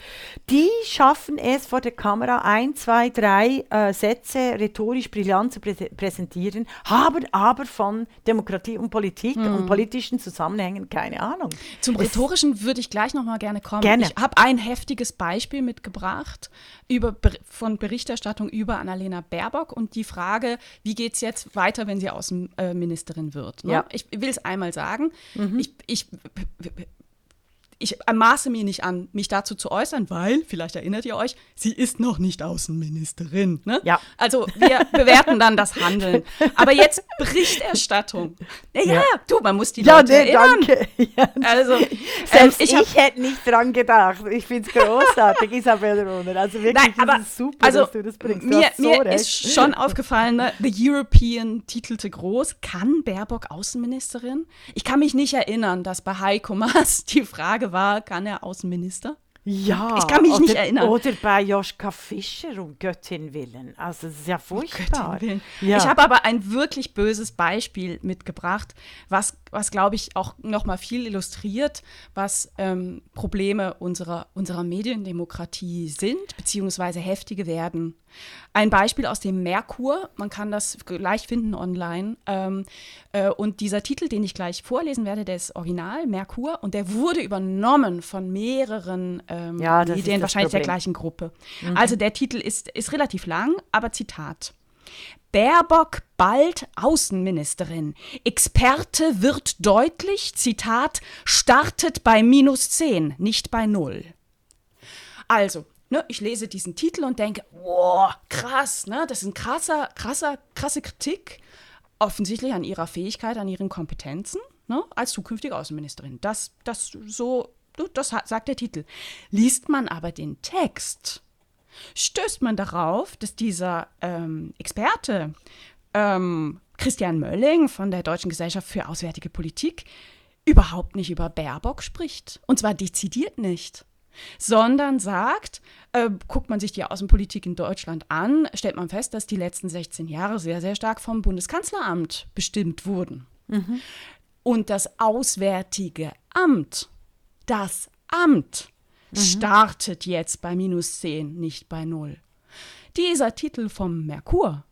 Die schaffen es vor der Kamera ein, zwei, drei äh, Sätze rhetorisch brillant zu prä präsentieren, haben aber von Demokratie und Politik mhm. und politischen Zusammenhängen keine Ahnung. Zum es rhetorischen würde ich gleich noch mal gerne kommen. Gerne. Ich habe ein heftiges Beispiel mitgebracht über, von Berichterstattung über Annalena Baerbock und die Frage, wie geht es jetzt weiter, wenn sie Außenministerin wird. Ne? Ja. Ich will es einmal sagen. Mhm. Ich, ich ich maße mir nicht an, mich dazu zu äußern, weil, vielleicht erinnert ihr euch, sie ist noch nicht Außenministerin. Ne? Ja. Also wir bewerten dann das Handeln. Aber jetzt Berichterstattung. Ja, ja, du, man muss die Ja, Leute nee, erinnern. danke. Ja. Also, ähm, Selbst ich ich, hab- hätte nicht dran gedacht. Ich finde es großartig, Isabel Rohner. Also wirklich, Nein, aber ist super, also, dass du das bringst. Du Mir, so mir ist schon aufgefallen, ne? The European titelte groß. Kann Baerbock Außenministerin? Ich kann mich nicht erinnern, dass bei Heiko Maas die Frage war, kann er Außenminister? Ja, Ich kann mich oder, nicht erinnern. Oder bei Joschka Fischer, um Göttin willen. Also, es ist ja furchtbar. Willen. Ja. Ich habe aber ein wirklich böses Beispiel mitgebracht, was, was glaube ich, auch noch mal viel illustriert, was ähm, Probleme unserer, unserer Mediendemokratie sind, beziehungsweise heftige werden. Ein Beispiel aus dem Merkur, man kann das gleich finden online. Ähm, äh, und dieser Titel, den ich gleich vorlesen werde, der ist original, Merkur, und der wurde übernommen von mehreren ähm, Ja, Medien, wahrscheinlich der Problem. gleichen Gruppe. Also der Titel ist, ist relativ lang, aber Zitat. Baerbock bald Außenministerin. Experte wird deutlich, Zitat, startet bei minus 10, nicht bei null. Also, ne, ich lese diesen Titel und denke, wow, krass, ne, das ist ein krasser, krasser, krasse Kritik, offensichtlich an ihrer Fähigkeit, an ihren Kompetenzen, ne, als zukünftige Außenministerin. Das, das so, das sagt der Titel. Liest man aber den Text, stößt man darauf, dass dieser ähm, Experte ähm, Christian Mölling von der Deutschen Gesellschaft für Auswärtige Politik überhaupt nicht über Baerbock spricht. Und zwar dezidiert nicht. Sondern sagt, äh, guckt man sich die Außenpolitik in Deutschland an, stellt man fest, dass die letzten 16 Jahre sehr, sehr stark vom Bundeskanzleramt bestimmt wurden. Und das Auswärtige Amt, das Amt, startet jetzt bei minus 10, nicht bei 0. Dieser Titel vom Merkur,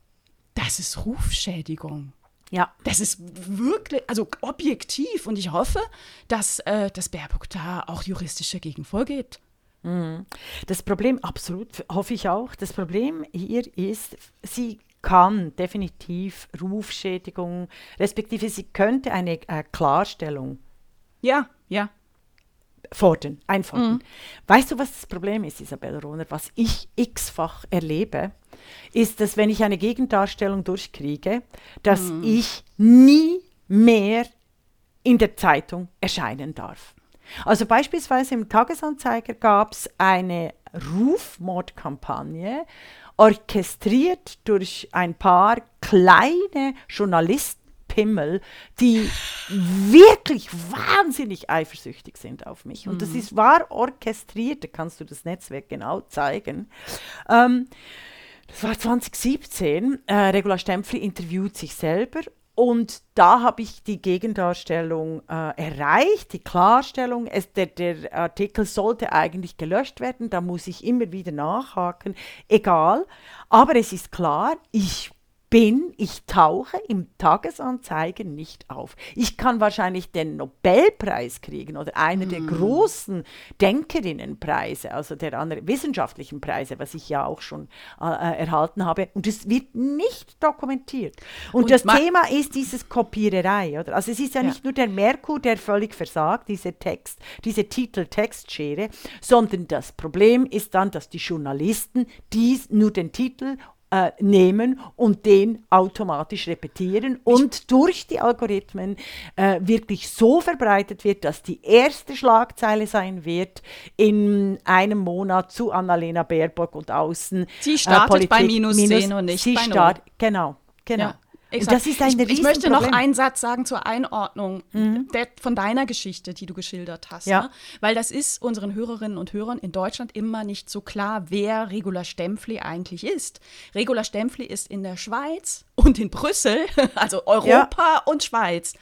das ist Rufschädigung. Ja. Das ist wirklich, also objektiv. Und ich hoffe, dass, äh, dass Baerbock da auch juristisch dagegen vorgeht. Das Problem, absolut, hoffe ich auch, das Problem hier ist, sie kann definitiv Rufschädigung, respektive sie könnte eine äh, Klarstellung Ja, ja. fordern, einfordern. Weißt du, was das Problem ist, Isabel Rohner? Was ich x-fach erlebe, ist, dass wenn ich eine Gegendarstellung durchkriege, dass ich nie mehr in der Zeitung erscheinen darf. Also beispielsweise im Tagesanzeiger gab es eine Rufmordkampagne, orchestriert durch ein paar kleine Journalistpimmel, die wirklich wahnsinnig eifersüchtig sind auf mich. Und das ist, war orchestriert, da kannst du das Netzwerk genau zeigen. Ähm, das war 2017. Äh, Regula Stempfli interviewt sich selber. Und da habe ich die Gegendarstellung äh, erreicht, die Klarstellung. Es, der, der Artikel sollte eigentlich gelöscht werden, da muss ich immer wieder nachhaken. Egal. Aber es ist klar, ich bin, ich tauche im Tagesanzeigen nicht auf. Ich kann wahrscheinlich den Nobelpreis kriegen oder einer der großen Denkerinnenpreise, also der anderen wissenschaftlichen Preise, was ich ja auch schon äh, äh, erhalten habe. Und es wird nicht dokumentiert. Und, Und das ma- Thema ist dieses Kopiererei. Oder? Also es ist ja, Ja. nicht nur der Merkur, der völlig versagt, diese Text, diese Titel-Textschere, sondern das Problem ist dann, dass die Journalisten dies nur den Titel äh, nehmen und den automatisch repetieren und durch die Algorithmen äh, wirklich so verbreitet wird, dass die erste Schlagzeile sein wird in einem Monat zu Annalena Baerbock und außen. Sie startet bei minus 10 und nicht sie bei null. start, Genau, genau. Ja, exakt. das ist ein ich, ich möchte noch. Mhm. einen Satz sagen zur Einordnung der, von deiner Geschichte, die du geschildert hast. Ja. Ne? Weil das ist unseren Hörerinnen und Hörern in Deutschland immer nicht so klar, wer Regula Stempfli eigentlich ist. Regula Stempfli ist in der Schweiz und in Brüssel, also Europa und Schweiz.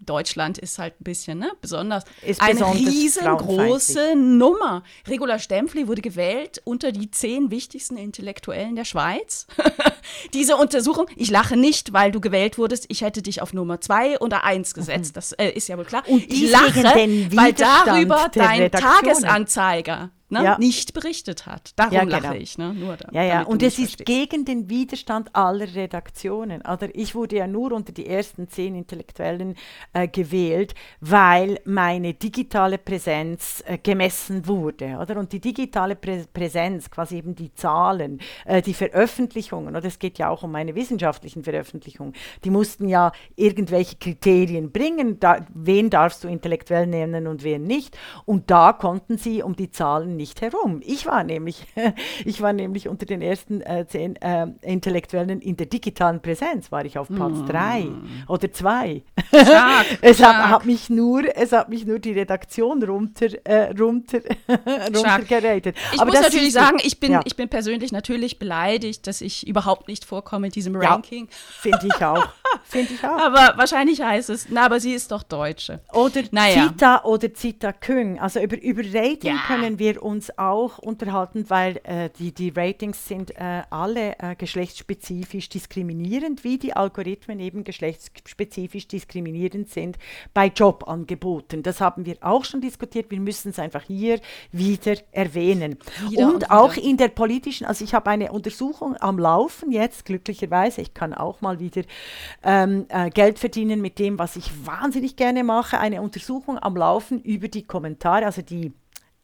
Deutschland ist halt ein bisschen ne, besonders. Ist eine riesengroße Nummer. Regula Stempfli wurde gewählt unter die zehn wichtigsten Intellektuellen der Schweiz. Diese Untersuchung, ich lache nicht, weil du gewählt wurdest, ich hätte dich auf Nummer zwei oder eins gesetzt. Das äh, ist ja wohl klar. Und ich lache, weil darüber dein Redaktionen. Tagesanzeiger ne, Ja. nicht berichtet hat. Darum Ja, genau. lache ich. Ne? Nur da, Ja, ja, und es ist verstehst. gegen den Widerstand aller Redaktionen. Oder ich wurde ja nur unter die ersten zehn Intellektuellen äh, gewählt, weil meine digitale Präsenz äh, gemessen wurde. Oder? Und die digitale Prä Präsenz, quasi eben die Zahlen, äh, die Veröffentlichungen, oder es geht ja auch um meine wissenschaftlichen Veröffentlichungen, die mussten ja irgendwelche Kriterien bringen, da, wen darfst du intellektuell nennen und wen nicht. Und da konnten sie um die Zahlen nicht herum. Ich war nämlich, ich war nämlich unter den ersten äh, zehn äh, Intellektuellen in der digitalen Präsenz, war ich auf Platz drei oder zwei. Stark, es hat, hat mich nur, es hat mich nur die Redaktion runter, äh, runter, runtergeratet. Ich Aber muss natürlich sagen, ich bin, Ja. ich bin persönlich natürlich beleidigt, dass ich überhaupt nicht vorkomme in diesem Ja. Ranking. Finde ich auch. Finde ich auch. Aber wahrscheinlich heißt es, na, aber sie ist doch Deutsche. Oder Naja. Zita oder Zita Küng. Also über, über Rating Ja. können wir uns auch unterhalten, weil äh, die, die Ratings sind äh, alle äh, geschlechtsspezifisch diskriminierend, wie die Algorithmen eben geschlechtsspezifisch diskriminierend sind bei Jobangeboten. Das haben wir auch schon diskutiert. Wir müssen es einfach hier wieder erwähnen. Wieder und und auch in der politischen, also ich habe eine Untersuchung am Laufen jetzt, glücklicherweise. Ich kann auch mal wieder ähm, äh, Geld verdienen mit dem, was ich wahnsinnig gerne mache. Eine Untersuchung am Laufen über die Kommentare, also die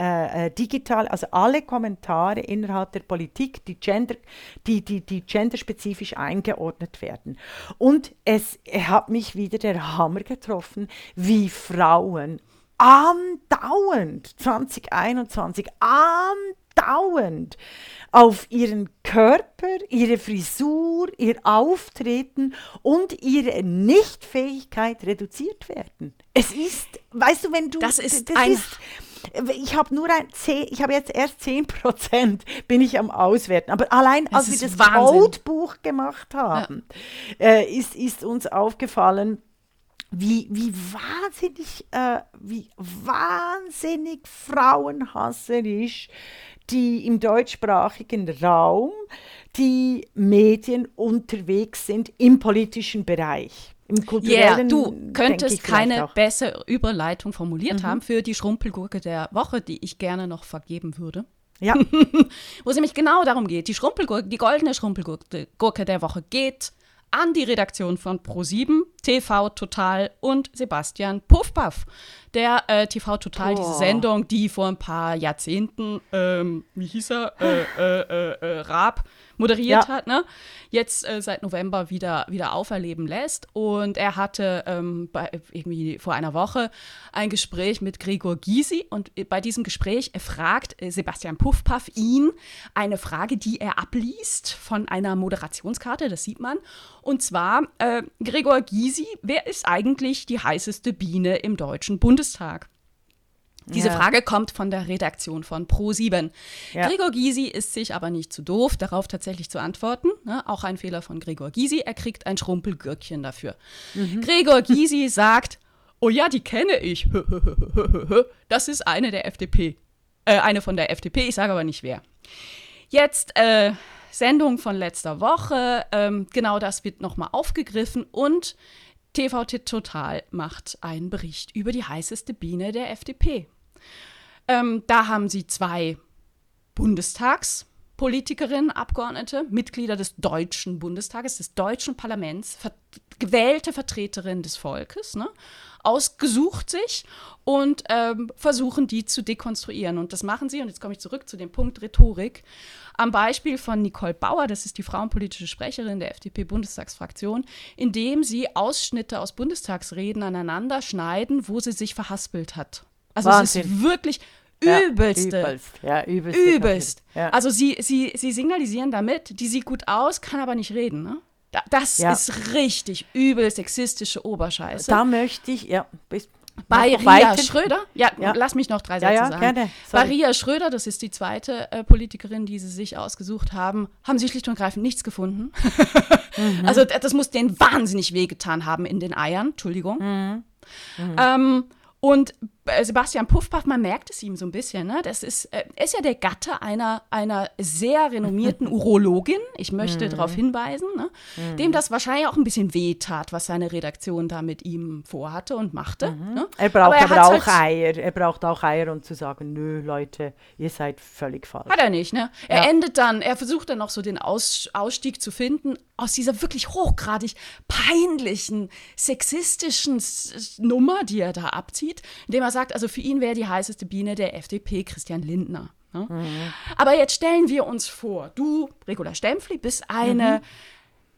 äh, äh, digital, also alle Kommentare innerhalb der Politik, die, gender, die, die, die genderspezifisch eingeordnet werden. Und es hat mich wieder der Hammer getroffen, wie Frauen andauernd 2021 andauernd auf ihren Körper, ihre Frisur, ihr Auftreten und ihre Nichtfähigkeit reduziert werden. Es ist, weißt du, wenn du Das ist das ein- ist, ich habe nur ein 10, ich habe jetzt erst 10 Prozent bin ich am Auswerten. Aber allein Das als wir das Wahnsinn. Codebuch gemacht haben, äh, ist, ist uns aufgefallen, wie, wie wahnsinnig, äh, wie wahnsinnig frauenhasserisch die im deutschsprachigen Raum die Medien unterwegs sind im politischen Bereich. Im Yeah, kulturellen du denke könntest keine. Mhm. bessere Überleitung formuliert haben für die Schrumpelgurke der Woche, die ich gerne noch vergeben würde. Ja, Wo es nämlich genau darum geht. Die Schrumpelgurke, die goldene Schrumpelgurke Gurke der Woche geht an die Redaktion von Pro7, TV Total und Sebastian Puffpaff. Der äh, TV Total, diese Boah. Sendung, die vor ein paar Jahrzehnten, ähm, wie hieß er, äh, äh, äh, äh, Raab moderiert Ja. hat, ne? jetzt äh, seit November wieder, wieder auferleben lässt. Und er hatte ähm, bei, irgendwie vor einer Woche ein Gespräch mit Gregor Gysi. Und bei diesem Gespräch fragt Sebastian Puffpaff ihn eine Frage, die er abliest von einer Moderationskarte, das sieht man. Und zwar, Gregor Gysi, wer ist eigentlich die heißeste Biene im Deutschen Bundestag? Diese Ja. Frage kommt von der Redaktion von Pro7. Ja. Gregor Gysi ist sich aber nicht zu doof, darauf tatsächlich zu antworten. Ne? Auch ein Fehler von Gregor Gysi. Er kriegt ein Schrumpelgürkchen dafür. Gregor Gysi sagt, oh ja, die kenne ich. Das ist eine der FDP. Äh, eine von der FDP, ich sage aber nicht wer. Jetzt äh, Sendung von letzter Woche. Ähm, genau das wird nochmal aufgegriffen und TVT Total macht einen Bericht über die heißeste Biene der FDP. Ähm, da haben sie zwei Bundestagspolitikerinnen, Abgeordnete, Mitglieder des Deutschen Bundestages, des deutschen Parlaments, ver gewählte Vertreterinnen des Volkes, ne, ausgesucht sich und ähm, versuchen, die zu dekonstruieren. Und das machen sie, und jetzt komme ich zurück zu dem Punkt Rhetorik, am Beispiel von Nicole Bauer, das ist die frauenpolitische Sprecherin der FDP-Bundestagsfraktion, indem sie Ausschnitte aus Bundestagsreden aneinander schneiden, wo sie sich verhaspelt hat. Also es ist Wahnsinn. Wirklich Ja, übelste. übelst. Ja, übelste. Übelst. Ja. Also sie, sie, sie signalisieren damit, die sieht gut aus, kann aber nicht reden. Ne? Da, das Ja. ist richtig übel sexistische Oberscheiße. Da möchte ich, ja, bis, Bei Ria. Schröder, ja, Ja. lass mich noch drei Ja, Sätze ja, sagen. gerne. Bei. Ria Schröder, das ist die zweite äh, Politikerin, die sie sich ausgesucht haben, haben sie schlicht und ergreifend nichts gefunden. Mhm. Also das muss denen wahnsinnig wehgetan haben in den Eiern, Entschuldigung. Mhm. Ähm, und Sebastian Puffpaff, man merkt es ihm so ein bisschen, ne? Das ist, äh, er ist ja der Gatte einer, einer sehr renommierten Urologin, ich möchte mhm. darauf hinweisen, ne? mhm. dem das wahrscheinlich auch ein bisschen wehtat, was seine Redaktion da mit ihm vorhatte und machte. Mhm. Ne? Er braucht aber, er aber auch halt Eier, er braucht auch Eier, um zu sagen, nö, Leute, ihr seid völlig falsch. Hat er nicht, ne? Er ja. endet dann, er versucht dann noch so den Aus, Ausstieg zu finden aus dieser wirklich hochgradig peinlichen, sexistischen Nummer, die er da abzieht, indem er sagt, also für ihn wäre die heißeste Biene der FDP Christian Lindner. Ne? Mhm. Aber jetzt stellen wir uns vor, du, Regula Stempfli, bist eine mhm.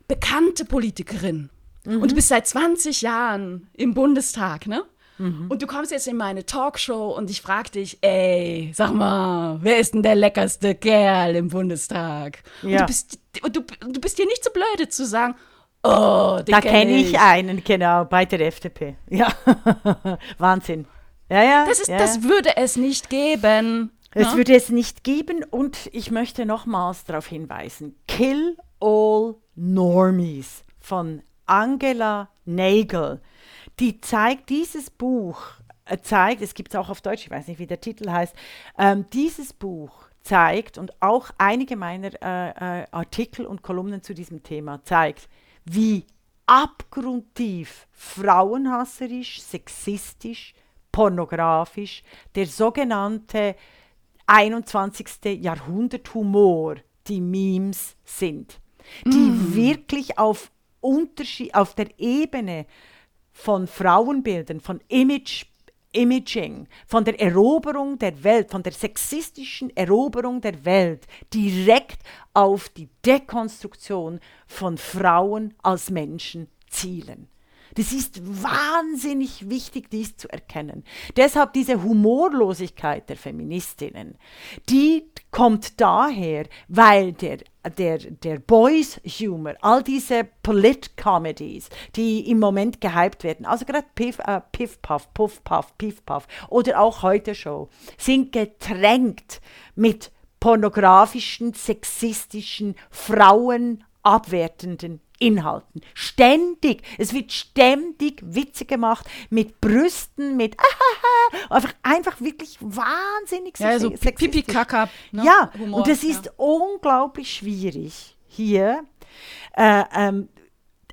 bekannte Politikerin mhm. und du bist seit 20 Jahren im Bundestag, ne? Mhm. Und du kommst jetzt in meine Talkshow und ich frage dich, ey, sag mal, wer ist denn der leckerste Kerl im Bundestag? Ja. Und, du bist, und du, du bist dir nicht so blöde zu sagen, oh, den Da kenne kenn ich einen, genau, bei der FDP. Ja, Wahnsinn. Ja, ja. Das, ist, ja, das würde es nicht geben. Es ja? würde es nicht geben und ich möchte nochmals darauf hinweisen: Kill All Normies von Angela Nagel. Die zeigt dieses Buch, äh, zeigt, es gibt es auch auf Deutsch, ich weiß nicht, wie der Titel heißt, ähm, dieses Buch zeigt und auch einige meiner äh, äh, Artikel und Kolumnen zu diesem Thema zeigt, wie abgrundtief frauenhasserisch, sexistisch, pornografisch, der sogenannte 21. Jahrhundert-Humor, die Memes sind, die mm. wirklich auf, Unterschied, auf der Ebene von Frauenbildern, von Image Imaging, von der Eroberung der Welt, von der sexistischen Eroberung der Welt direkt auf die Dekonstruktion von Frauen als Menschen zielen. Das ist wahnsinnig wichtig, dies zu erkennen. Deshalb diese Humorlosigkeit der Feministinnen, die kommt daher, weil der, der, der Boys Humor, all diese Polit-Comedies, die im Moment gehypt werden, also gerade Piff, äh, Piff Puff, Puff Puff, Piff Puff oder auch heute Show, sind getränkt mit pornografischen, sexistischen, frauenabwertenden Inhalten. Ständig. Es wird ständig Witze gemacht mit Brüsten, mit einfach, einfach wirklich wahnsinnig ja, so pipi kaka ne? Ja, Humor, und es ist ja. unglaublich schwierig, hier äh, ähm,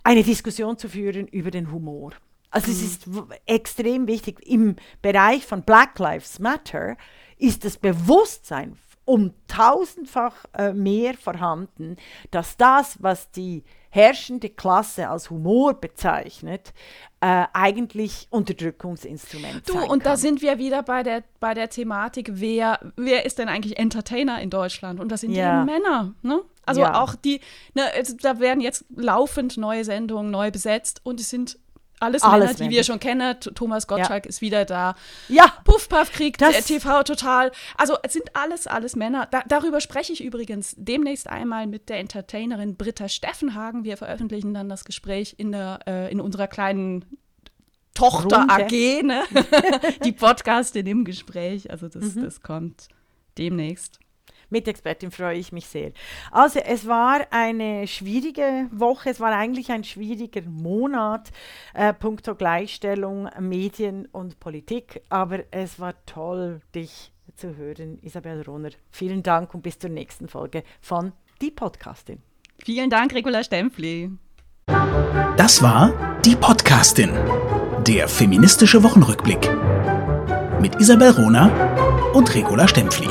eine Diskussion zu führen über den Humor. Also mhm. es ist extrem wichtig. Im Bereich von Black Lives Matter ist das Bewusstsein um tausendfach äh, mehr vorhanden, dass das, was die herrschende Klasse als Humor bezeichnet, äh, eigentlich Unterdrückungsinstrument Du, und kann. da sind wir wieder bei der, bei der Thematik, wer, wer ist denn eigentlich Entertainer in Deutschland? Und das sind ja. die Männer, ne? Also ja. auch die, ne, da werden jetzt laufend neue Sendungen neu besetzt und es sind alles, Alles Männer, die wir schon kennen. Thomas Gottschalk ja. ist wieder da. Ja. Puff Puff kriegt das TV total. Also es sind alles, alles Männer. Da, darüber spreche ich übrigens demnächst einmal mit der Entertainerin Britta Steffenhagen. Wir veröffentlichen dann das Gespräch in, der, äh, in unserer kleinen Tochter Runde. AG, ne? die Podcastin im Gespräch. Also das, mhm. das kommt demnächst. Mitexpertin freue ich mich sehr. Also es war eine schwierige Woche, es war eigentlich ein schwieriger Monat, äh, punkto Gleichstellung, Medien und Politik, aber es war toll, dich zu hören, Isabel Rohner. Vielen Dank und bis zur nächsten Folge von Die Podcastin. Vielen Dank, Regula Stempfli. Das war Die Podcastin, der feministische Wochenrückblick mit Isabel Rohner und Regula Stempfli.